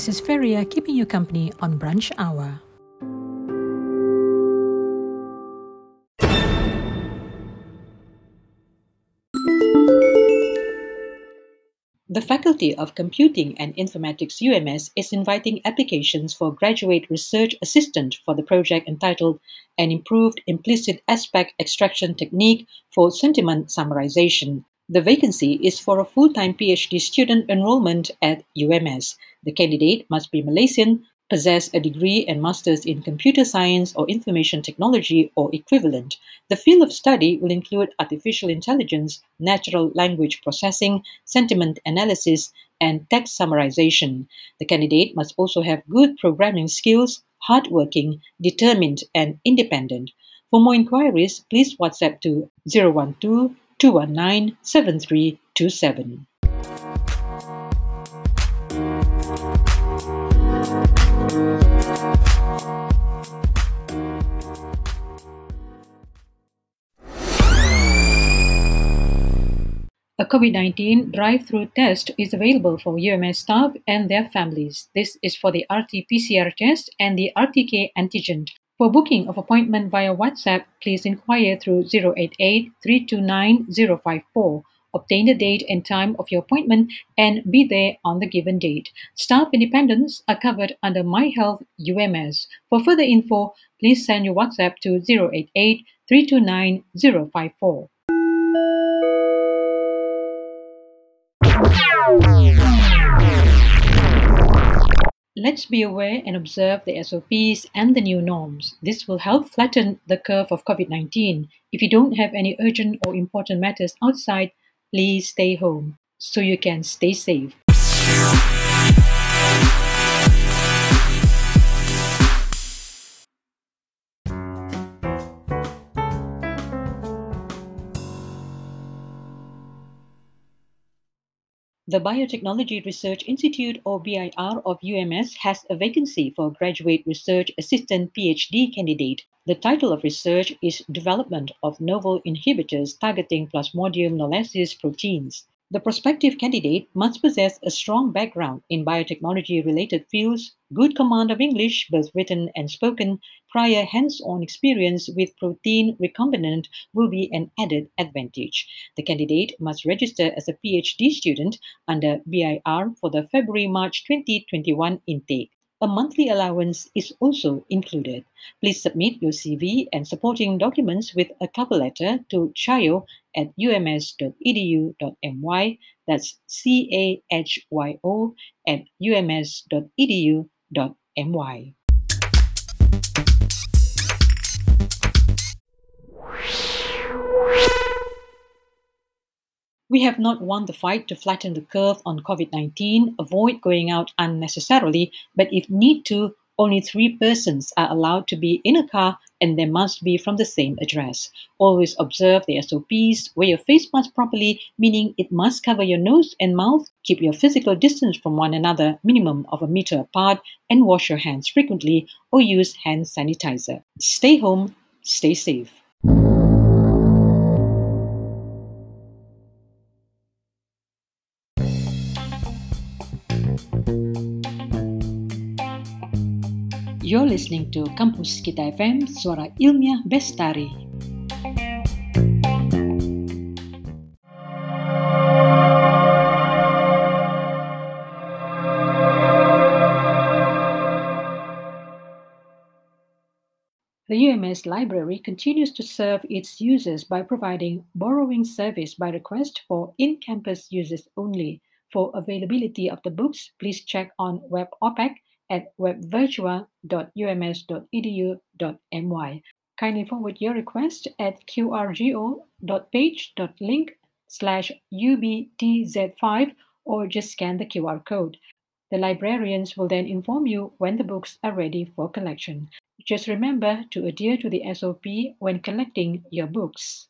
This is Feria keeping you company on Brunch Hour. The Faculty of Computing and Informatics UMS is inviting applications for graduate research assistant for the project entitled An Improved Implicit Aspect Extraction Technique for Sentiment Summarization. The vacancy is for a full time PhD student enrollment at UMS. The candidate must be Malaysian, possess a degree and master's in computer science or information technology or equivalent. The field of study will include artificial intelligence, natural language processing, sentiment analysis, and text summarization. The candidate must also have good programming skills, hardworking, determined, and independent. For more inquiries, please WhatsApp to 012 219 7327. A COVID 19 drive through test is available for UMS staff and their families. This is for the RT PCR test and the RTK antigen. For booking of appointment via WhatsApp, please inquire through 088 329 054. Obtain the date and time of your appointment and be there on the given date. Staff independents are covered under My Health UMS. For further info, please send your WhatsApp to 088 329 054. Let's be aware and observe the SOPs and the new norms. This will help flatten the curve of COVID 19. If you don't have any urgent or important matters outside, please stay home so you can stay safe. The Biotechnology Research Institute, or BIR, of UMS has a vacancy for graduate research assistant PhD candidate. The title of research is Development of Novel Inhibitors Targeting Plasmodium knowlensis Proteins. The prospective candidate must possess a strong background in biotechnology related fields, good command of English, both written and spoken, prior hands on experience with protein recombinant will be an added advantage. The candidate must register as a PhD student under BIR for the February March 2021 intake. A monthly allowance is also included. Please submit your CV and supporting documents with a cover letter to cahyo at ums.edu.my. That's C A H Y O at ums.edu.my. We have not won the fight to flatten the curve on COVID 19, avoid going out unnecessarily, but if need to, only three persons are allowed to be in a car and they must be from the same address. Always observe the SOPs, wear your face mask properly, meaning it must cover your nose and mouth, keep your physical distance from one another, minimum of a meter apart, and wash your hands frequently or use hand sanitizer. Stay home, stay safe. Listening to Kampus Kita FM, Suara Ilmiah Bestari. The UMS library continues to serve its users by providing borrowing service by request for in-campus users only. For availability of the books, please check on WebOPAC at webvirtua.ums.edu.my. Kindly forward your request at qrgo.page.link slash ubtz5 or just scan the QR code. The librarians will then inform you when the books are ready for collection. Just remember to adhere to the SOP when collecting your books.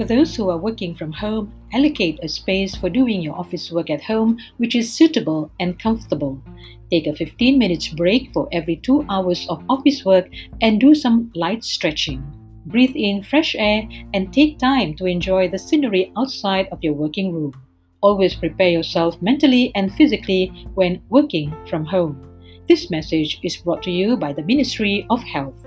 For those who are working from home, allocate a space for doing your office work at home which is suitable and comfortable. Take a 15 minutes break for every 2 hours of office work and do some light stretching. Breathe in fresh air and take time to enjoy the scenery outside of your working room. Always prepare yourself mentally and physically when working from home. This message is brought to you by the Ministry of Health.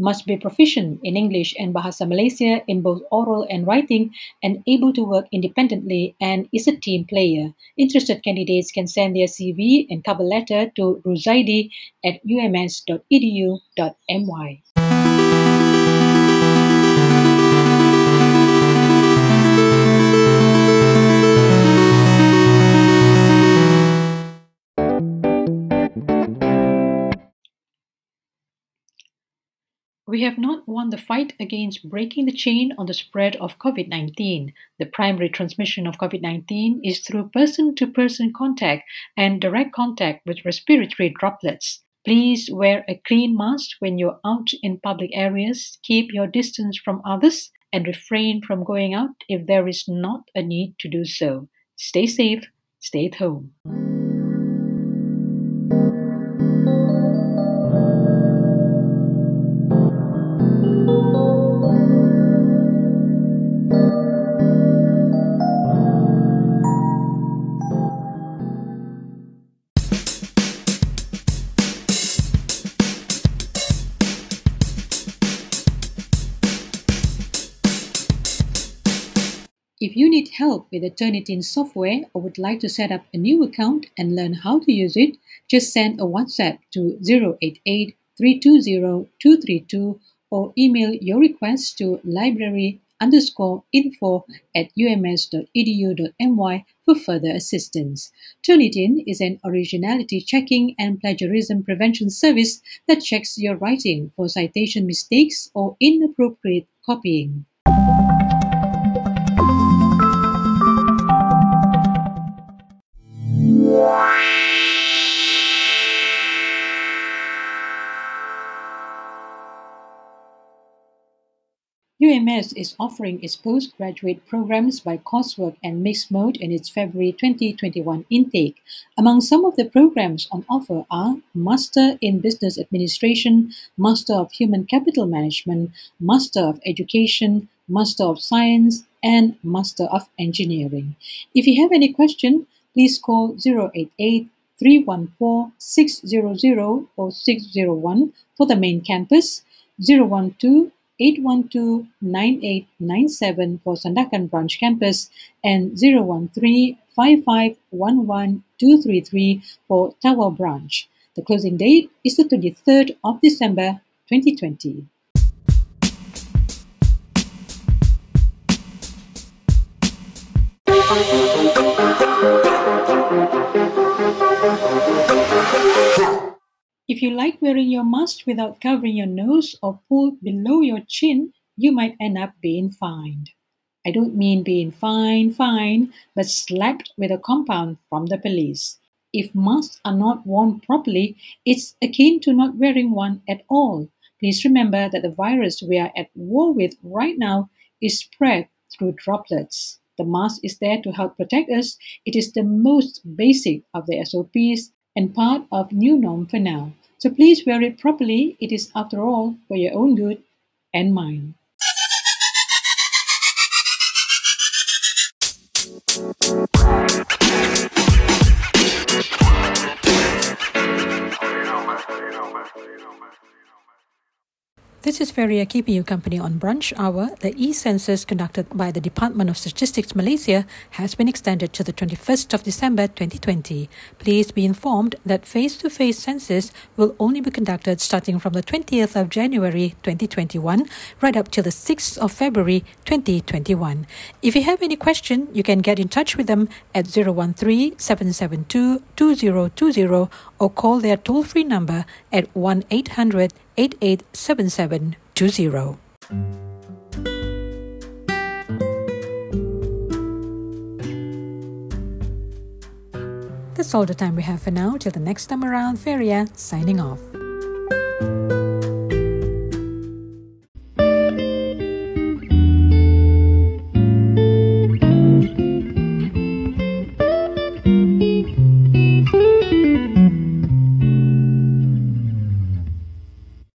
must be proficient in English and Bahasa Malaysia in both oral and writing and able to work independently and is a team player. Interested candidates can send their CV and cover letter to ruzaidi at ums.edu.my. the fight against breaking the chain on the spread of COVID 19. The primary transmission of COVID 19 is through person to person contact and direct contact with respiratory droplets. Please wear a clean mask when you're out in public areas, keep your distance from others, and refrain from going out if there is not a need to do so. Stay safe, stay at home. If you need help with the Turnitin software or would like to set up a new account and learn how to use it, just send a WhatsApp to 088 320 232 or email your request to library underscore info at ums.edu.my for further assistance. Turnitin is an originality checking and plagiarism prevention service that checks your writing for citation mistakes or inappropriate copying. UMS is offering its postgraduate programs by coursework and mixed mode in its February 2021 intake. Among some of the programs on offer are Master in Business Administration, Master of Human Capital Management, Master of Education, Master of Science, and Master of Engineering. If you have any question, please call 088 314 600 or 601 for the main campus, 012 812-9897 for Sandakan Branch Campus and 013-5511-233 for Tawau Branch. The closing date is the 23rd of December 2020. If you like wearing your mask without covering your nose or pulled below your chin, you might end up being fined. I don't mean being fined, fine, but slapped with a compound from the police. If masks are not worn properly, it's akin to not wearing one at all. Please remember that the virus we are at war with right now is spread through droplets. The mask is there to help protect us. It is the most basic of the SOPs and part of new norm for now. So please wear it properly. It is after all for your own good and mine. This is Feria keeping you company on Brunch Hour. The e-census conducted by the Department of Statistics Malaysia has been extended to the 21st of December 2020. Please be informed that face-to-face census will only be conducted starting from the 20th of January 2021 right up till the 6th of February 2021. If you have any question, you can get in touch with them at 013-772-2020 or call their toll-free number at 1-800 887720. That's all the time we have for now. Till the next time around, Feria signing off.